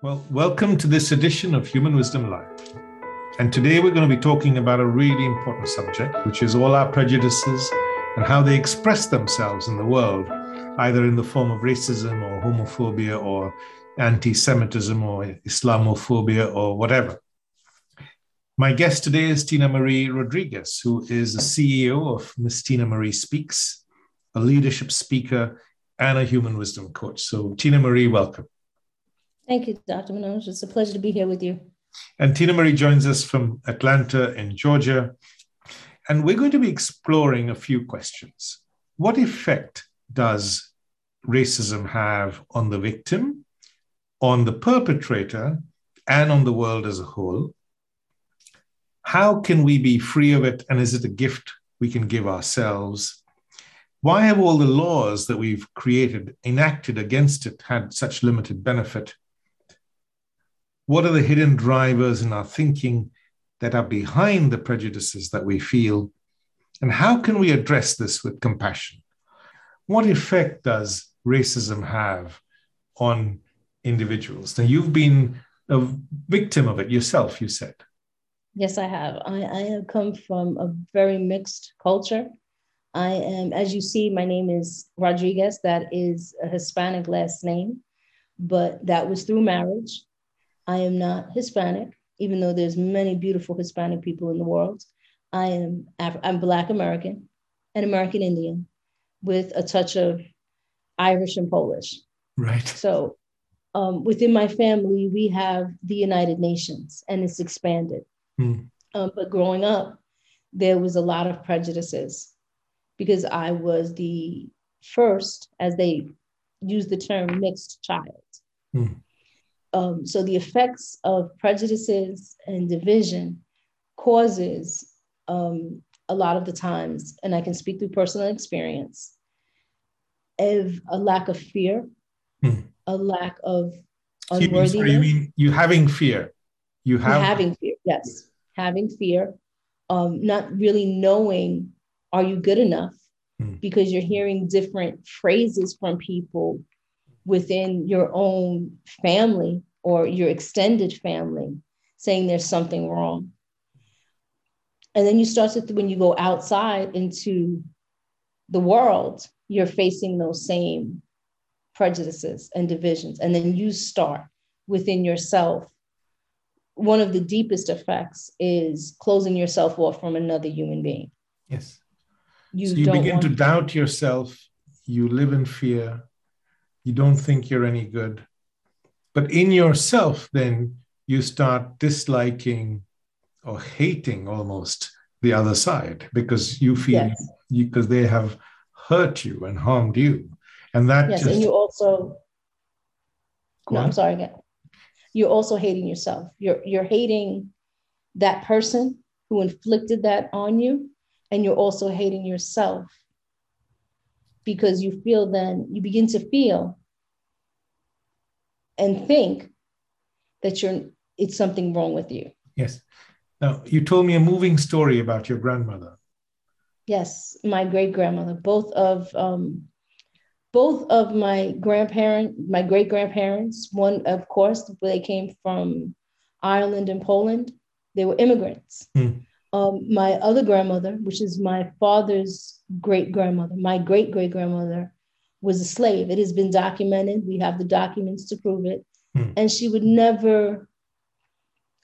Well, welcome to this edition of Human Wisdom Live. And today we're going to be talking about a really important subject, which is all our prejudices and how they express themselves in the world, either in the form of racism or homophobia or anti Semitism or Islamophobia or whatever. My guest today is Tinamarie Rodriguez, who is the CEO of Miss Tinamarie Speaks, a leadership speaker and a human wisdom coach. So, Tinamarie, welcome. Thank you, Dr. Manoj. It's a pleasure to be here with you. And Tinamarie joins us from Atlanta in Georgia. And we're going to be exploring a few questions. What effect does racism have on the victim, on the perpetrator, and on the world as a whole? How can we be free of it? And is it a gift we can give ourselves? Why have all the laws that we've created enacted against it had such limited benefit? What are the hidden drivers in our thinking that are behind the prejudices that we feel? And how can we address this with compassion? What effect does racism have on individuals? Now, you've been a victim of it yourself, you said. Yes, I have. I, I have come from a very mixed culture. I am, as you see, my name is Rodriguez. That is a Hispanic last name, but that was through marriage. I am not Hispanic, even though there's many beautiful Hispanic people in the world. I am Af- I'm Black American and American Indian with a touch of Irish and Polish. Right. So um, within my family, we have the United Nations and it's expanded. Hmm. Um, but growing up, there was a lot of prejudices because I was the first, as they use the term, mixed child. Hmm. Um, so the effects of prejudices and division causes um, a lot of the times, and I can speak through personal experience, of a lack of fear, hmm. a lack of unworthiness. So you mean you having fear? You have having fear, yes, having fear, um, not really knowing are you good enough hmm. because you're hearing different phrases from people within your own family or your extended family saying there's something wrong. And then you start to, when you go outside into the world, you're facing those same prejudices and divisions. And then you start within yourself. One of the deepest effects is closing yourself off from another human being. Yes. You, so you begin to doubt yourself. You live in fear you don't think you're any good. But in yourself, then you start disliking or hating almost the other side because you feel yes. because they have hurt you and harmed you. And that yes, just, and you also no, I'm sorry again. You're also hating yourself. You're you're hating that person who inflicted that on you, and you're also hating yourself because you feel then you begin to feel and think that you're it's something wrong with you. Yes. Now you told me a moving story about your grandmother. Yes, my great grandmother. Both of um, both of my grandparent, my great grandparents. One, of course, they came from Ireland and Poland. They were immigrants. Hmm. Um, my other grandmother, which is my father's great grandmother, my great great grandmother, was a slave. It has been documented. We have the documents to prove it. Mm. And she would never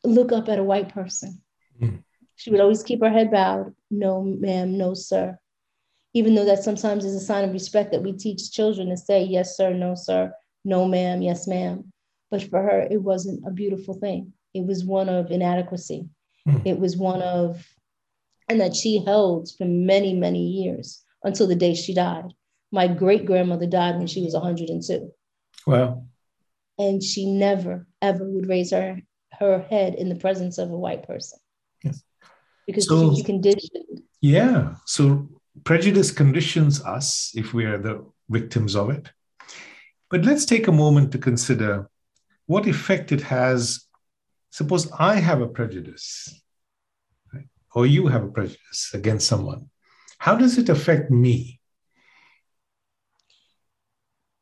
look up at a white person. Mm. She would always keep her head bowed. No, ma'am, no, sir. Even though that sometimes is a sign of respect that we teach children to say, yes, sir, no, sir, no, ma'am, yes, ma'am. But for her, it wasn't a beautiful thing. It was one of inadequacy. Mm. It was one of, and that she held for many, many years until the day she died. My great grandmother died when she was 102. Wow. And she never, ever would raise her, her head in the presence of a white person. Yes. Because so, she's conditioned. Yeah. So prejudice conditions us if we are the victims of it. But let's take a moment to consider what effect it has. Suppose I have a prejudice, right? or you have a prejudice against someone. How does it affect me?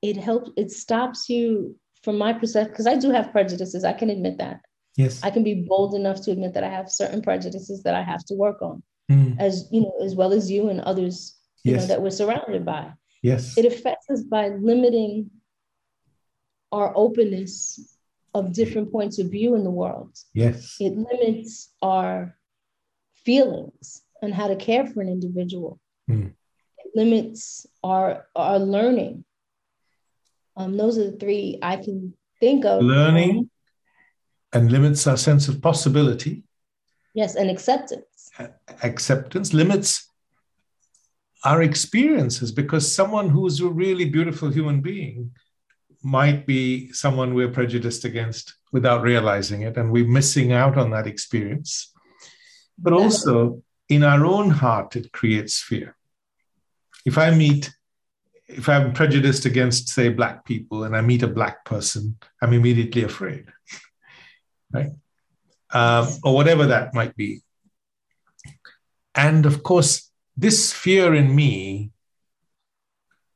it helps it stops you from my perspective, because I do have prejudices, I can admit that. Yes. I can be bold enough to admit that I have certain prejudices that I have to work on, Mm. as you know, as well as you and others, you know, that we're surrounded by. Yes. It affects us by limiting our openness of different points of view in the world. Yes. It limits our feelings and how to care for an individual. Mm. It limits our our learning. Um, those are the three I can think of. Learning and limits our sense of possibility. yes, and acceptance. acceptance limits our experiences because someone who's a really beautiful human being might be someone we're prejudiced against without realizing it and we're missing out on that experience. But also in our own heart it creates fear. If i meet if i'm prejudiced against say black people and i meet a black person i'm immediately afraid right? Um, or whatever that might be. And of course, this fear in me,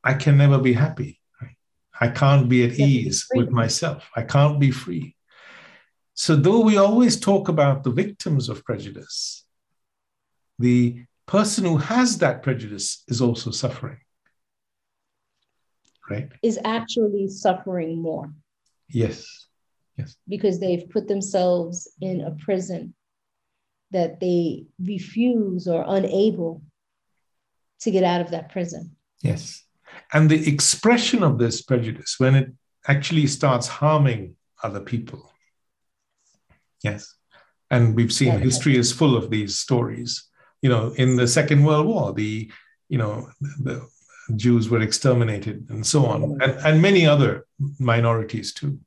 I can never be happy. I can't be at ease free. with myself. I can't be free. So, though we always talk about the victims of prejudice, the person who has that prejudice is also suffering. Right? Is actually suffering more Yes. Yes. because they've put themselves in a prison that they refuse or unable to get out of that prison. Yes. And the expression of this prejudice, when it actually starts harming other people. Yes. And we've seen Yeah. history is full of these stories. You know, in the Second World War, the, you know, the Jews were exterminated and so on, and, and many other minorities too,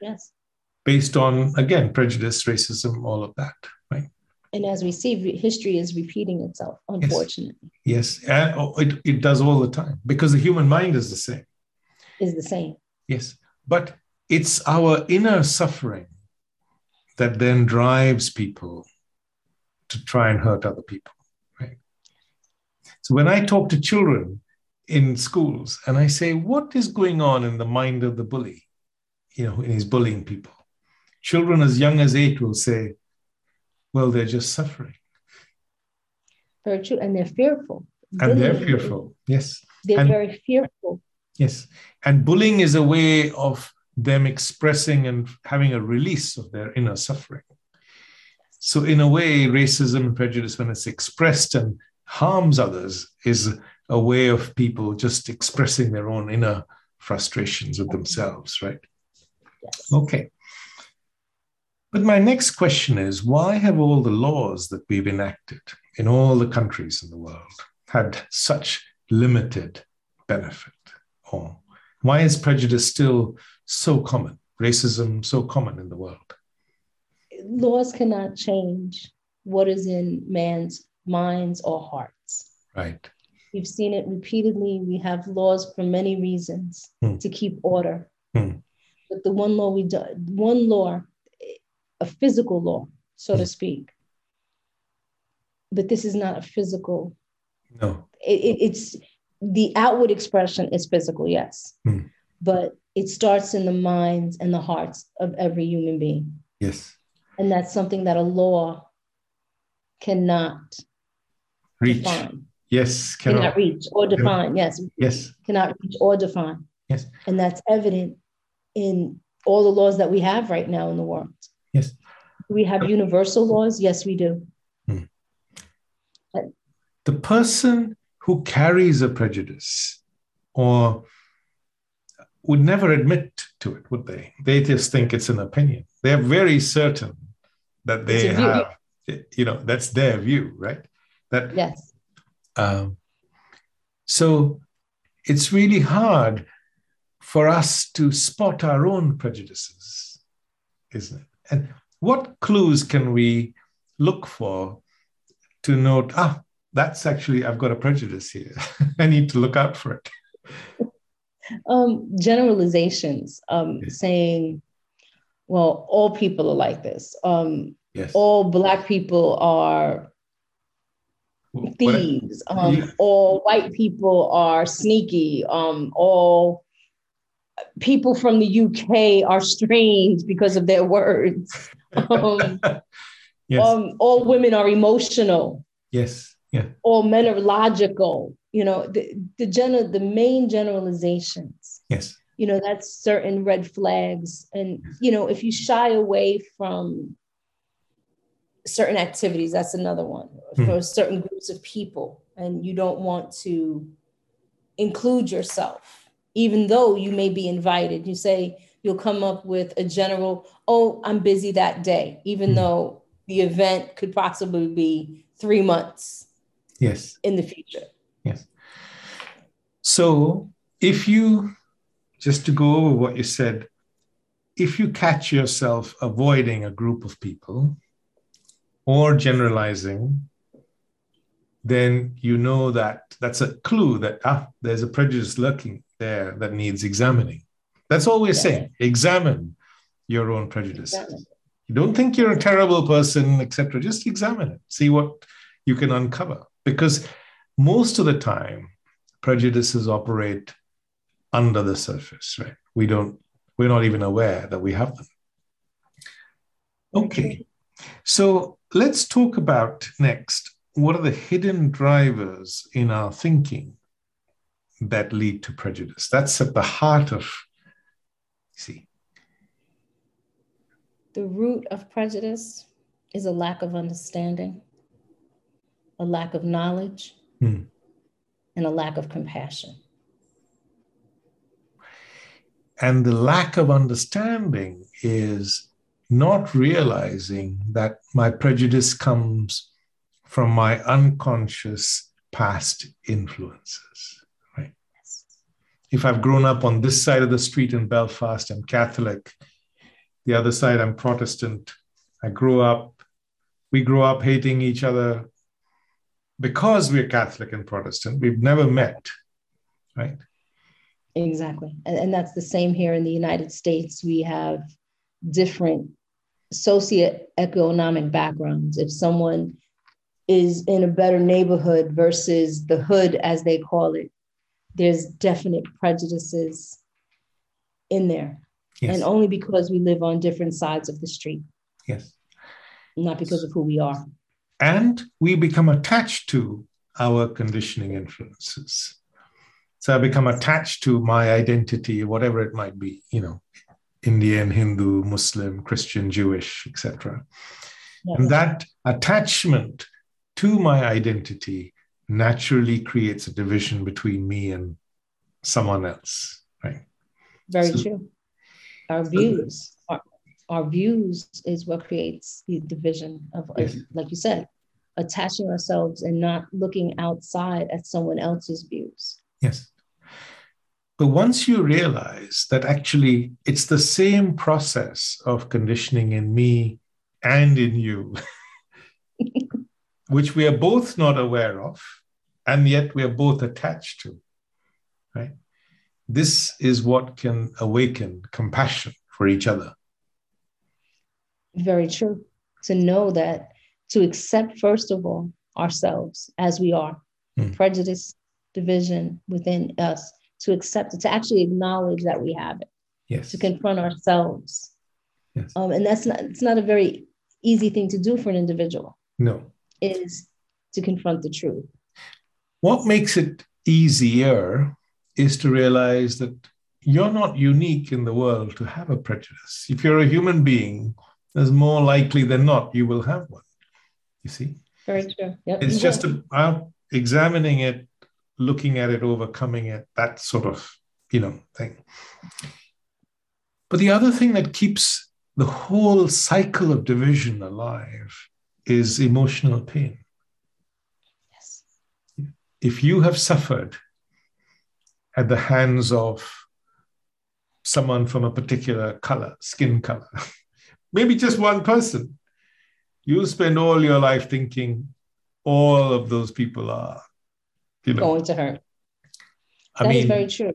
Yes. based on, again, prejudice, racism, all of that. Right. And as we see, history is repeating itself, unfortunately, Yes. And oh, it, it does all the time because the human mind is the same. is the same. Yes, but it's our inner suffering that then drives people to try and hurt other people, right? So when I talk to children in schools and I say, what is going on in the mind of the bully, you know, and he's bullying people, children as young as eight will say, well, they're just suffering. Very true. And they're fearful. And they're fearful. Yes. They're And- very fearful. Yes. And bullying is a way of them expressing and having a release of their inner suffering. So, in a way, racism and prejudice, when it's expressed and harms others, is a way of people just expressing their own inner frustrations with themselves, right? Yes. Okay. But my next question is why have all the laws that we've enacted in all the countries in the world had such limited benefit? Or why is prejudice still so common, racism so common in the world? Laws cannot change what is in man's minds or hearts. Right. We've seen it repeatedly. We have laws for many reasons Hmm. to keep order. Hmm. But the one law we do, one law, a physical law, so to speak. But this is not a physical. No. It, it- it's the outward expression is physical, yes, Hmm. but it starts in the minds and the hearts of every human being, Yes. and that's something that a law cannot Reach. define, Yes. cannot Cannot. reach or define. Yes, Yes. cannot reach or define. Yes. And that's evident in all the laws that we have right now in the world. Yes. Do we have universal laws? Yes, we do. the person who carries a prejudice or would never admit to it, would they? They just think it's an opinion. They're very certain that they It's a view. have, you know, that's their view, right? That Yes. um, so it's really hard for us to spot our own prejudices, isn't it? And what clues can we look for to note, ah, that's actually, I've got a prejudice here. I need to look out for it. Um, generalizations, um, Yes. saying, well, all people are like this. Um, Yes. all Black people are thieves. Um. All white people are sneaky. Um, all people from the UK are strange because of their words. Um, yes. Um, all women are emotional. Yes. Yeah. All men are logical. You know, the, the general, the main generalizations. Yes. You know, that's certain red flags. And, you know, if you shy away from certain activities, that's another one mm. for certain groups of people. And you don't want to include yourself, even though you may be invited. You say, you'll come up with a general, oh, I'm busy that day, even mm. though the event could possibly be three months yes in the future yes so if you just to go over what you said if you catch yourself avoiding a group of people or generalizing then you know that that's a clue that ah there's a prejudice lurking there that needs examining. That's all we're yeah. saying. Examine your own prejudices examine. you don't think you're a terrible person etc just examine it. See what you can uncover. Because most of the time prejudices operate under the surface right? We don't we're not even aware that we have them. Okay. So let's talk about next what are the hidden drivers in our thinking that lead to prejudice that's at the heart of see the root of prejudice is a lack of understanding a lack of knowledge, hmm. and a lack of compassion. And the lack of understanding is not realizing that my prejudice comes from my unconscious past influences. If I've grown up on this side of the street in Belfast, I'm Catholic. The other side, I'm Protestant. I grew up, we grew up hating each other, because we're Catholic and Protestant, we've never met, right? Exactly. And, and that's the same here in the United States. We have different socioeconomic backgrounds. If someone is in a better neighborhood versus the hood, as they call it, there's definite prejudices in there. Yes. And only because we live on different sides of the street. Yes. Not because of who we are and we become attached to our conditioning influences. So I become attached to my identity, whatever it might be, you know, Indian, Hindu, Muslim, Christian, Jewish, etc. Yes. And that attachment to my identity naturally creates a division between me and someone else, right? Very so, true. Our views our views is what creates the division of, yes. like you said, attaching ourselves and not looking outside at someone else's views. Yes. But once you realize that actually it's the same process of conditioning in me and in you, which we are both not aware of, and yet we are both attached to, right? This is what can awaken compassion for each other very true. To know that, to accept, first of all, ourselves as we are, mm. prejudice, division within us, to accept it, to actually acknowledge that we have it, yes. to confront ourselves. Yes. Um, and that's not, it's not a very easy thing to do for an individual. No. Is to confront the truth. What makes it easier is to realize that you're not unique in the world to have a prejudice. If you're a human being there's more likely than not you will have one. You see? Very true. Yep. It's just about examining it, looking at it, overcoming it, that sort of, you know, thing. But the other thing that keeps the whole cycle of division alive is emotional pain. Yes. If you have suffered at the hands of someone from a particular color, skin color, maybe just one person. You spend all your life thinking all of those people are, you know, going to hurt. I that mean, is very true.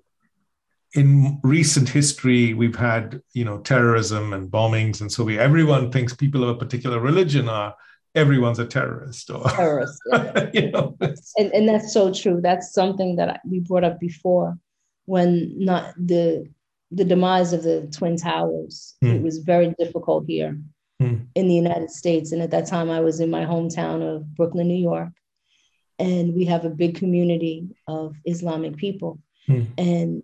In recent history, we've had, you know, terrorism and bombings, and so we everyone thinks people of a particular religion are everyone's a terrorist or terrorist. Yeah. you know, and, and that's so true. That's something that we brought up before when not the the demise of the Twin Towers. Mm. It was very difficult here mm. in the United States. And at that time, I was in my hometown of Brooklyn, New York. And we have a big community of Islamic people. Mm. And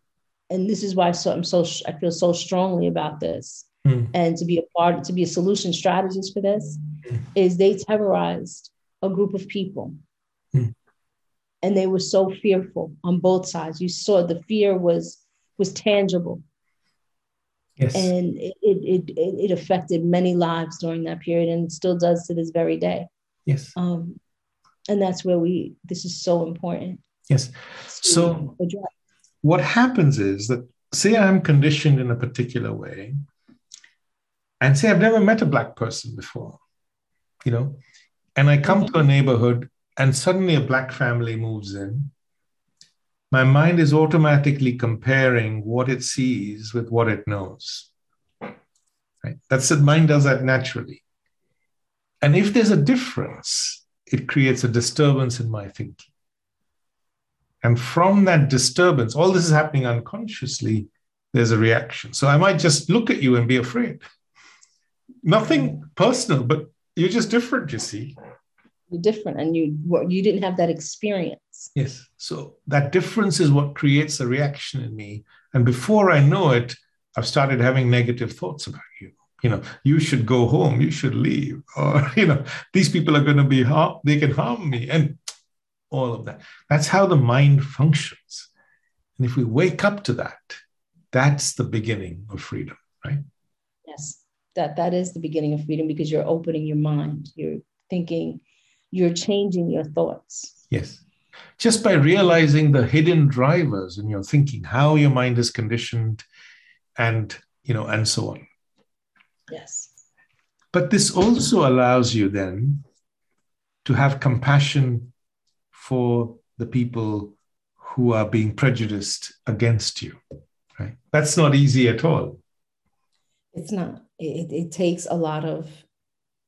and this is why so, I'm so I feel so strongly about this. Hmm. And to be a part, to be a solution strategist for this, hmm. Is they terrorized a group of people hmm. and they were so fearful on both sides you saw the fear was was tangible Yes. And it, it, it, it affected many lives during that period and still does to this very day. Yes. Um, and that's where we, this is so important. Yes. So address. what happens is that, say I'm conditioned in a particular way, and say I've never met a Black person before, you know, and I come mm-hmm. to a neighborhood and suddenly a Black family moves in my mind is automatically comparing what it sees with what it knows. Right? That's it. Mind does that naturally. And if there's a difference, it creates a disturbance in my thinking. And from that disturbance, all this is happening unconsciously, there's a reaction. So I might just look at you and be afraid. Nothing personal, but you're just different, you see. You're different and you you didn't have that experience. Yes. So that difference is what creates a reaction in me. And before i know it i've started having negative thoughts about you. You know you should go home you should leave or you know these people are going to be harm they can harm me and all of that. That's how the mind functions. And if we wake up to that that's the beginning of freedom right that that is the beginning of freedom because you're opening your mind you're thinking you're changing your thoughts. Yes. Just by realizing the hidden drivers in your thinking, how your mind is conditioned, and you know, and so on. Yes. But this also allows you then to have compassion for the people who are being prejudiced against you. Right? That's not easy at all. It's not. It, it takes a lot of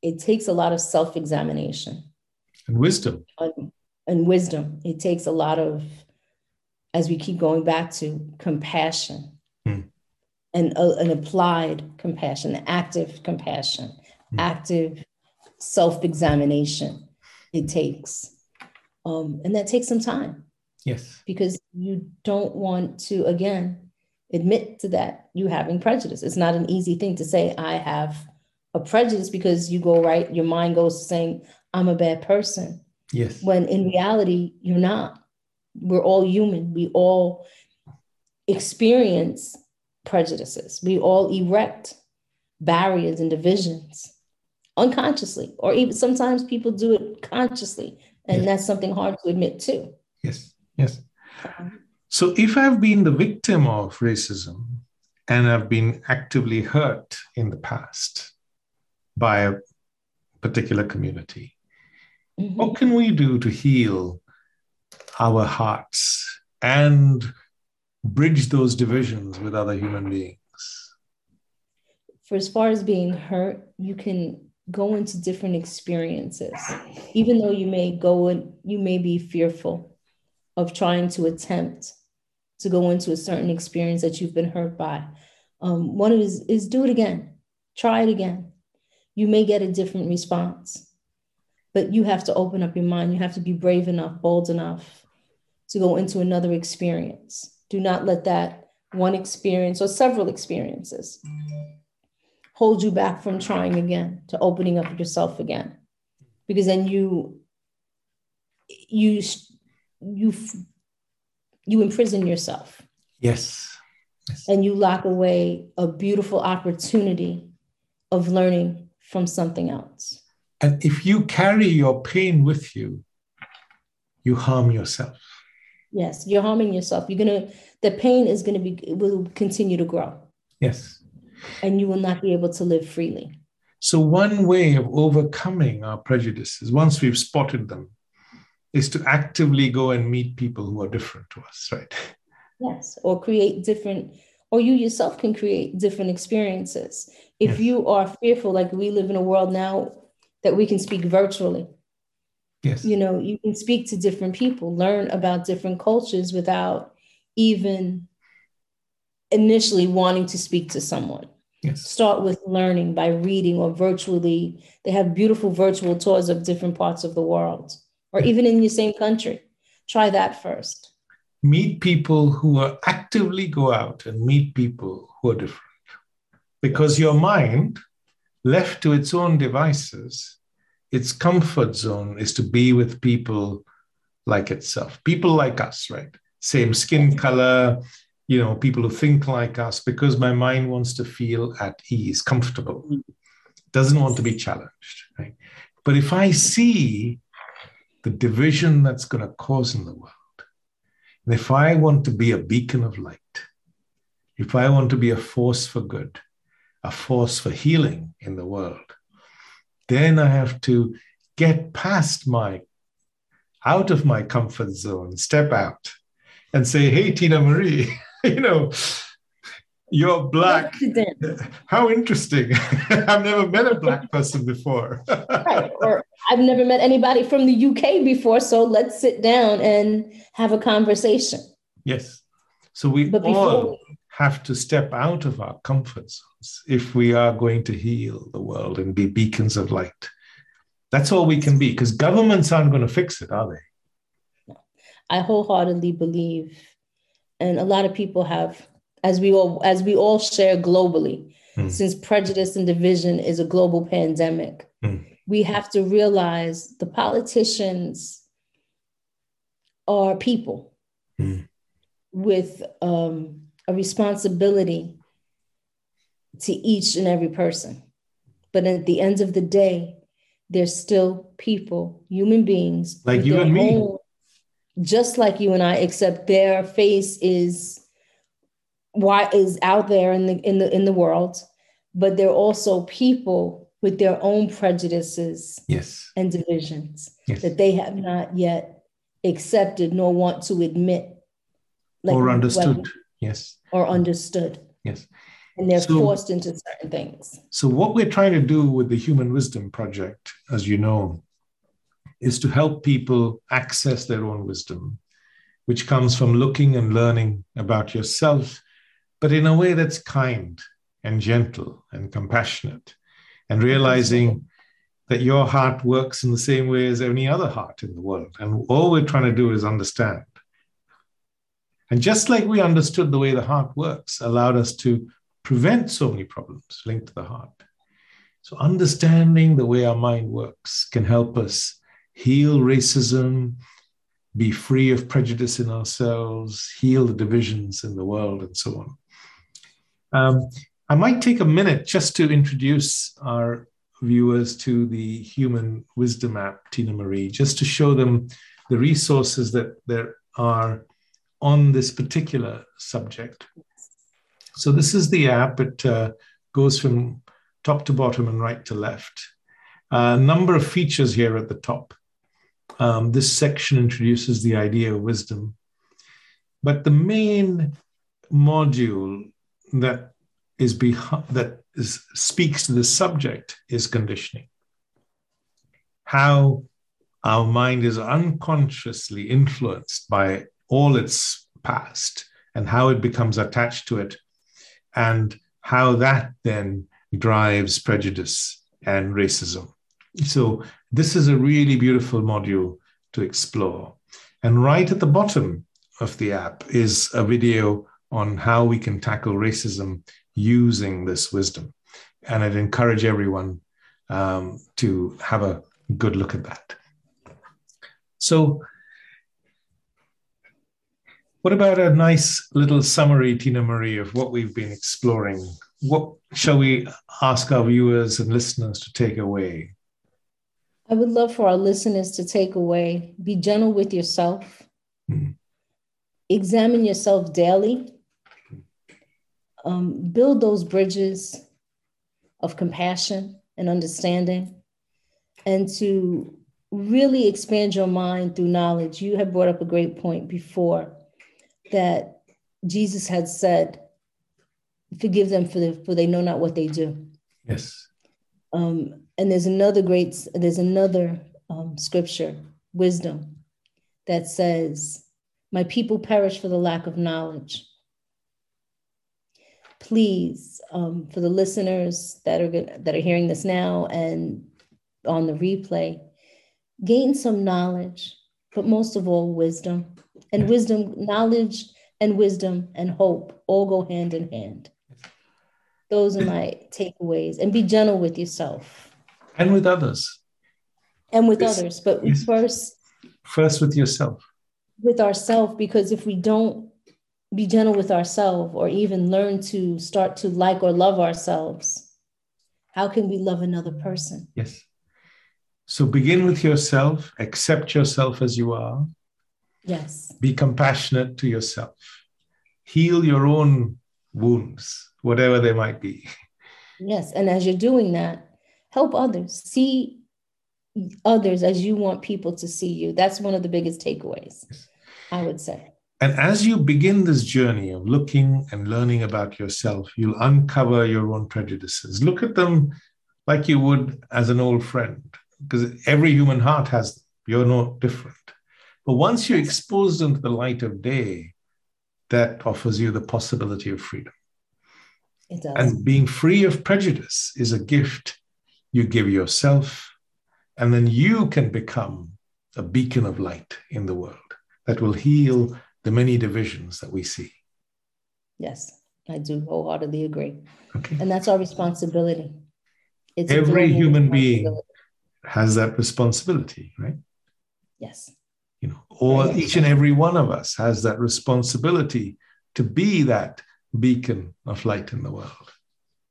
it takes a lot of self-examination and wisdom. And, and wisdom. It takes a lot of, as we keep going back to, compassion hmm. and uh, an applied compassion, active compassion, hmm. active self examination. It takes. Um, and that takes some time. Yes. Because you don't want to, again, admit to that you having prejudice. It's not an easy thing to say, I have a prejudice because you go right, your mind goes to saying, I'm a bad person. Yes. When in reality, you're not. We're all human. We all experience prejudices. We all erect barriers and divisions unconsciously, or even sometimes people do it consciously. And yes. that's something hard to admit too. Yes, yes. Um, so if I've been the victim of racism and I've been actively hurt in the past by a particular community, Mm-hmm. What can we do to heal our hearts and bridge those divisions with other human beings? For as far as being hurt, you can go into different experiences. Even though you may go and you may be fearful of trying to attempt to go into a certain experience that you've been hurt by. Um, one is is do it again. Try it again. You may get a different response but you have to open up your mind. You have to be brave enough, bold enough to go into another experience. Do not let that one experience or several experiences hold you back from trying again, to opening up yourself again. Because then you you you you imprison yourself. Yes. yes. And you lock away a beautiful opportunity of learning from something else. And if you carry your pain with you, you harm yourself. Yes, you're harming yourself. You're gonna the pain is gonna be will continue to grow. Yes. And you will not be able to live freely. So one way of overcoming our prejudices, once we've spotted them, is to actively go and meet people who are different to us, right? Yes, or create different, or you yourself can create different experiences. If yes. you are fearful, like we live in a world now that we can speak virtually. Yes. You know, you can speak to different people, learn about different cultures without even initially wanting to speak to someone. Yes. Start with learning by reading or virtually. They have beautiful virtual tours of different parts of the world, or even in your same country. Try that first. Meet people who are actively go out and meet people who are different. Because your mind, left to its own devices, its comfort zone is to be with people like itself, people like us, right? Same skin color, you know, people who think like us, because my mind wants to feel at ease, comfortable, doesn't want to be challenged, right? But if I see the division that's going to cause in the world, and if I want to be a beacon of light, if I want to be a force for good, a force for healing in the world, then I have to get past my, out of my comfort zone, step out and say, hey, Tinamarie, you know, you're black. How interesting. I've never met a black person before. right. Or I've never met anybody from the UK before. So let's sit down and have a conversation. Yes. So we but all have to step out of our comfort zones if we are going to heal the world and be beacons of light. That's all we can be because governments aren't going to fix it, are they? I wholeheartedly believe, and a lot of people have, as we all as we all share globally, mm. since prejudice and division is a global pandemic, mm. we have to realize the politicians are people mm. with um, a responsibility to each and every person. But at the end of the day, they're still people, human beings. Like you and me. Own, just like you and I, except their face is why is out there in the in the in the world, but they're also people with their own prejudices yes. and divisions yes. that they have not yet accepted nor want to admit. Like, or understood. Yes or understood. Yes. And they're so, forced into certain things. So, what we're trying to do with the Human Wisdom Project, as you know, is to help people access their own wisdom, which comes from looking and learning about yourself, but in a way that's kind and gentle and compassionate, and realizing that your heart works in the same way as any other heart in the world. And all we're trying to do is understand and just like we understood the way the heart works, allowed us to prevent so many problems linked to the heart. So, understanding the way our mind works can help us heal racism, be free of prejudice in ourselves, heal the divisions in the world, and so on. Um, I might take a minute just to introduce our viewers to the Human Wisdom app, Tinamarie, just to show them the resources that there are on this particular subject. So this is the app. It uh, goes from top to bottom and right to left. A uh, number of features here at the top. Um, this section introduces the idea of wisdom. But the main module that is behind that is, speaks to the subject is conditioning. How our mind is unconsciously influenced by all its past and how it becomes attached to it, and how that then drives prejudice and racism. So, this is a really beautiful module to explore. And right at the bottom of the app is a video on how we can tackle racism using this wisdom. And I'd encourage everyone um, to have a good look at that. So, what about a nice little summary, Tinamarie, of what we've been exploring? What shall we ask our viewers and listeners to take away? I would love for our listeners to take away be gentle with yourself, mm. examine yourself daily, um, build those bridges of compassion and understanding, and to really expand your mind through knowledge. You have brought up a great point before that Jesus had said, "Forgive them for the, for they know not what they do." Yes. Um, and there's another great there's another um, scripture, wisdom, that says, "My people perish for the lack of knowledge." Please, um, for the listeners that are that are hearing this now and on the replay, gain some knowledge, but most of all, wisdom. And wisdom, knowledge and wisdom and hope all go hand in hand. Those are my takeaways. And be gentle with yourself. And with others. And with yes. others. But yes. first, first with yourself. With ourselves, because if we don't be gentle with ourselves or even learn to start to like or love ourselves, how can we love another person? Yes. So begin with yourself, accept yourself as you are. Yes. Be compassionate to yourself. Heal your own wounds, whatever they might be. Yes. And as you're doing that, help others. See others as you want people to see you. That's one of the biggest takeaways, I would say. And as you begin this journey of looking and learning about yourself, you'll uncover your own prejudices. Look at them like you would as an old friend because every human heart has them. You're no different. But once you expose them to the light of day, that offers you the possibility of freedom. It does. And being free of prejudice is a gift you give yourself, and then you can become a beacon of light in the world that will heal the many divisions that we see. Yes, I do wholeheartedly agree. Okay. And that's our responsibility. It's Every human being has that responsibility, right? Yes. You know, or each and every one of us has that responsibility to be that beacon of light in the world.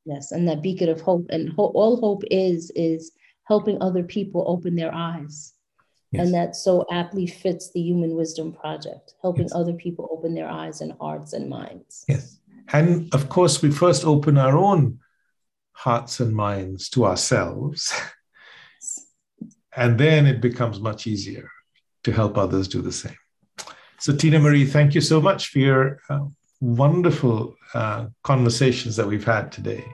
Yes, and that beacon of hope. And ho- all hope is is helping other people open their eyes. Yes. And that so aptly fits the Human Wisdom Project, helping yes. other people open their eyes and hearts and minds. Yes. And of course, we first open our own hearts and minds to ourselves. And then it becomes much easier to help others do the same. So, Tinamarie, thank you so much for your uh, wonderful uh, conversations that we've had today.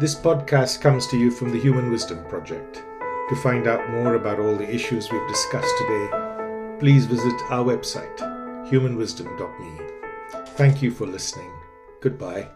This podcast comes to you from the Human Wisdom Project. To find out more about all the issues we've discussed today, please visit our website, humanwisdom.me. Thank you for listening. Goodbye.